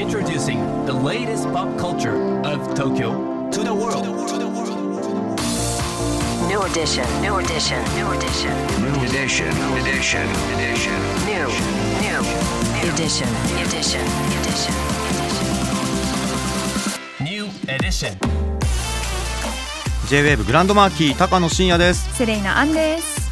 Introducing the latest pop culture of Tokyo to the world. New edition, new edition, new edition. New edition, edition, edition. New, new, edition, edition, edition. New edition. J-WAVE グランドマーキー高野真也ですセレイナアンです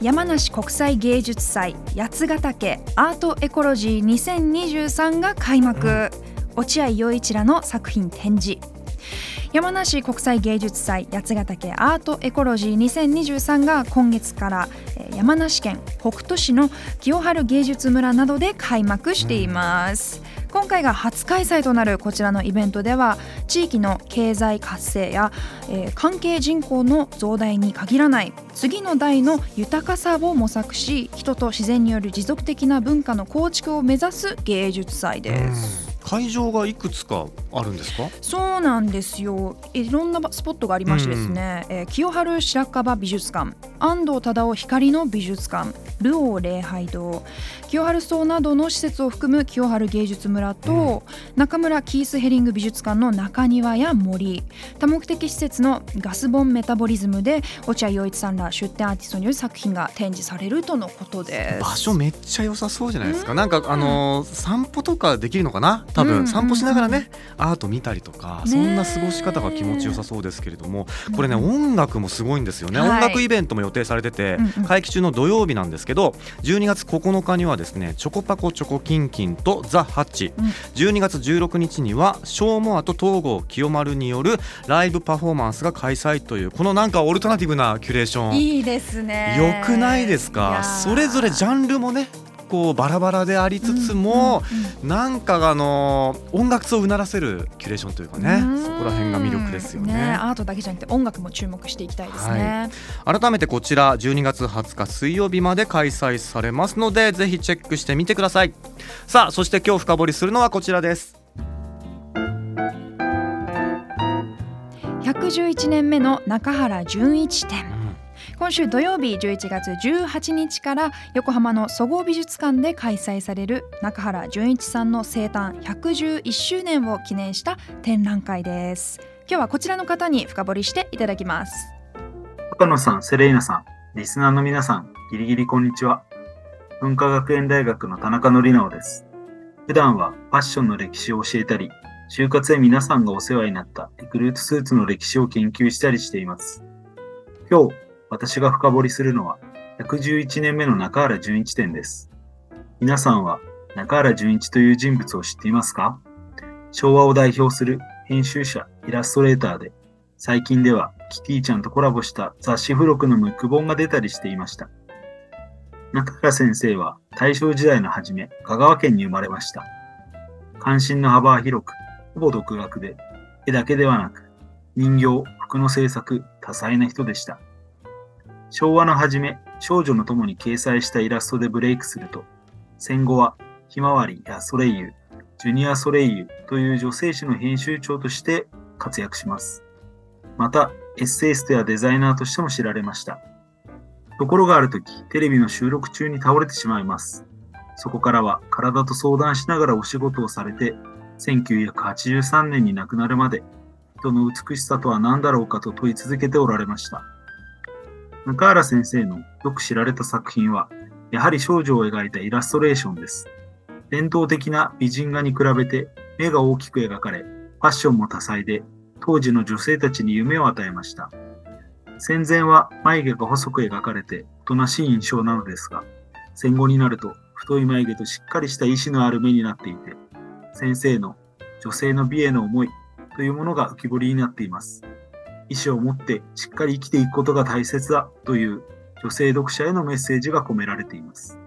山梨国際芸術祭八ヶ岳アートエコロジー2023が開幕、落合陽一らの作品展示。山梨国際芸術祭八ヶ岳アートエコロジー2023が今月から山梨県北杜市の清春芸術村などで開幕しています、今回が初開催となるこちらのイベントでは地域の経済活性や、えー関係人口の増大に限らない次の代の豊かさを模索し人と自然による持続的な文化の構築を目指す芸術祭です。会場がいくつかあるんですか？そうなんですよ。いろんなスポットがありましてですね、えー清春白樺美術館安藤忠雄光の美術館ルオー礼拝堂清春荘などの施設を含む清春芸術村と、中村キースヘリング美術館の中庭や森多目的施設のガスボンメタボリズムで落合陽一さんら出展アーティストによる作品が展示されるとのことです。場所めっちゃ良さそうじゃないですか。なんかあのー散歩とかできるのかな？多分散歩しながらねアート見たりとかね。そんな過ごし方が気持ちよさそうですけれどもこれね音楽もすごいんですよね。はい。音楽イベントも予定されててうんうん。会期中の土曜日なんですけど12月9日にはですねチョコパコチョコキンキンとザ・ハッチ。うん。12月16日にはショーモアと東郷清丸によるライブパフォーマンスが開催というこのなんかオルタナティブなキュレーション。いいですね。よくないですいかそれぞれジャンルもねこうバラバラでありつつも、なんかあの音楽をうならせるキュレーションというかねうん。そこら辺が魅力ですよね。アートだけじゃなくて音楽も注目していきたいですね。改めてこちら12月20日水曜日まで開催されますのでぜひチェックしてみてください。さあそして今日深掘りするのはこちらです。111年目の中原純一展。今週土曜日11月18日から横浜の総合美術館で開催される中原純一さんの生誕111周年を記念した展覧会です。今日はこちらの方に深掘りしていただきます。高野さん、セレイナさん、リスナーの皆さん、ギリギリこんにちは。文化学園大学の田中則直です。普段はファッションの歴史を教えたり、就活で皆さんがお世話になったリクルートスーツの歴史を研究したりしています。今日、私が深掘りするのは、111年目の中原純一展です。皆さんは中原純一という人物を知っていますか？昭和を代表する編集者、イラストレーターで、最近ではキティちゃんとコラボした雑誌付録のムック本が出たりしていました。中原先生は大正時代の初め、香川県に生まれました。関心の幅は広く、ほぼ独学で、絵だけではなく、人形、服の制作、多彩な人でした。昭和の初め、少女の友に掲載したイラストでブレイクすると、戦後は、ひまわりやソレイユ、ジュニア・ソレイユという女性誌の編集長として活躍します。また、エッセイストやデザイナーとしても知られました。ところがある時、テレビの収録中に倒れてしまいます。そこからは体と相談しながらお仕事をされて、1983年に亡くなるまで、人の美しさとは何だろうかと問い続けておられました。中原先生のよく知られた作品は、やはり少女を描いたイラストレーションです。伝統的な美人画に比べて目が大きく描かれ、ファッションも多彩で、当時の女性たちに夢を与えました。戦前は眉毛が細く描かれておとなしい印象なのですが、戦後になると太い眉毛としっかりした意志のある目になっていて、先生の女性の美への思いというものが浮き彫りになっています。意志を持ってしっかり生きていくことが大切だという女性読者へのメッセージが込められています。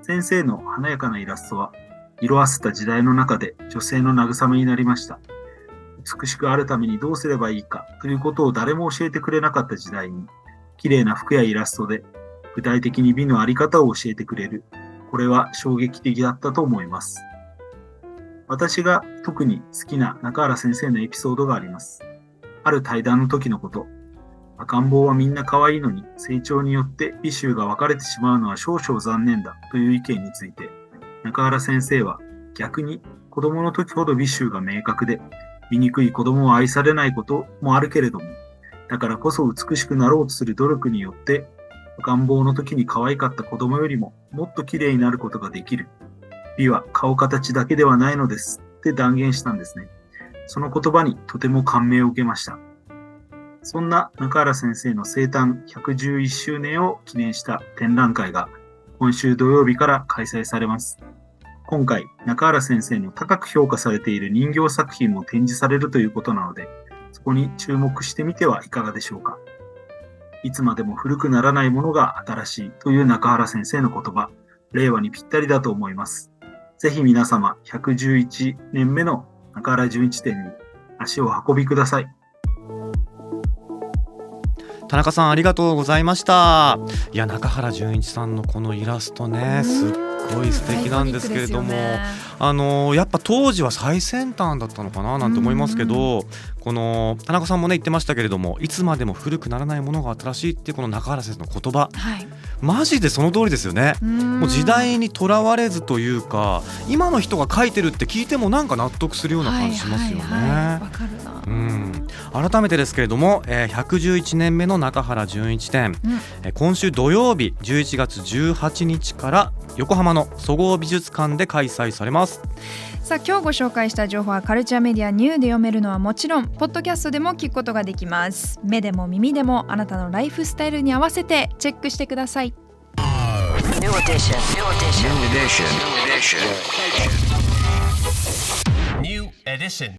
先生の華やかなイラストは、色あせた時代の中で女性の慰めになりました。美しくあるためにどうすればいいかということを誰も教えてくれなかった時代に、綺麗な服やイラストで具体的に美のあり方を教えてくれる。これは衝撃的だったと思います。私が特に好きな中原先生のエピソードがあります。ある対談の時のこと。赤ん坊はみんな可愛いのに成長によって美醜が分かれてしまうのは少々残念だという意見について、中原先生は逆に子供の時ほど美醜が明確で、醜い子供を愛されないこともあるけれども、だからこそ美しくなろうとする努力によって、赤ん坊の時に可愛かった子供よりももっと綺麗になることができる。美は顔形だけではないのですって断言したんですね。その言葉にとても感銘を受けました。そんな中原先生の生誕111周年を記念した展覧会が今週土曜日から開催されます。今回、中原先生の高く評価されている人形作品も展示されるということなので、そこに注目してみてはいかがでしょうか。いつまでも古くならないものが新しいという中原先生の言葉、令和にぴったりだと思います。ぜひ皆様、111年目の中原純一展に足を運びください。田中さんありがとうございました。いや中原純一さんのこのイラストねすっごい素敵なんですけれども、あのやっぱ当時は最先端だったのかななんて思いますけど、この田中さんもね言ってましたけれどもいつまでも古くならないものが新しいっていうこの中原先生の言葉。はい、マジでその通りですよね。ももう時代にとらわれずというか今の人が書いてるって聞いてもなんか納得するような感じしますよね。はいはい。はいわかるな。うん、改めてですけれども、えー、111年目の中原純一展、うん。えー今週土曜日11月18日から横浜の総合美術館で開催されますさあ今日ご紹介した情報はカルチャーメディアニューで読めるのはもちろんポッドキャストでも聞くことができます目でも耳でもあなたのライフスタイルに合わせてチェックしてください New edition. New edition. New edition. New edition. New edition.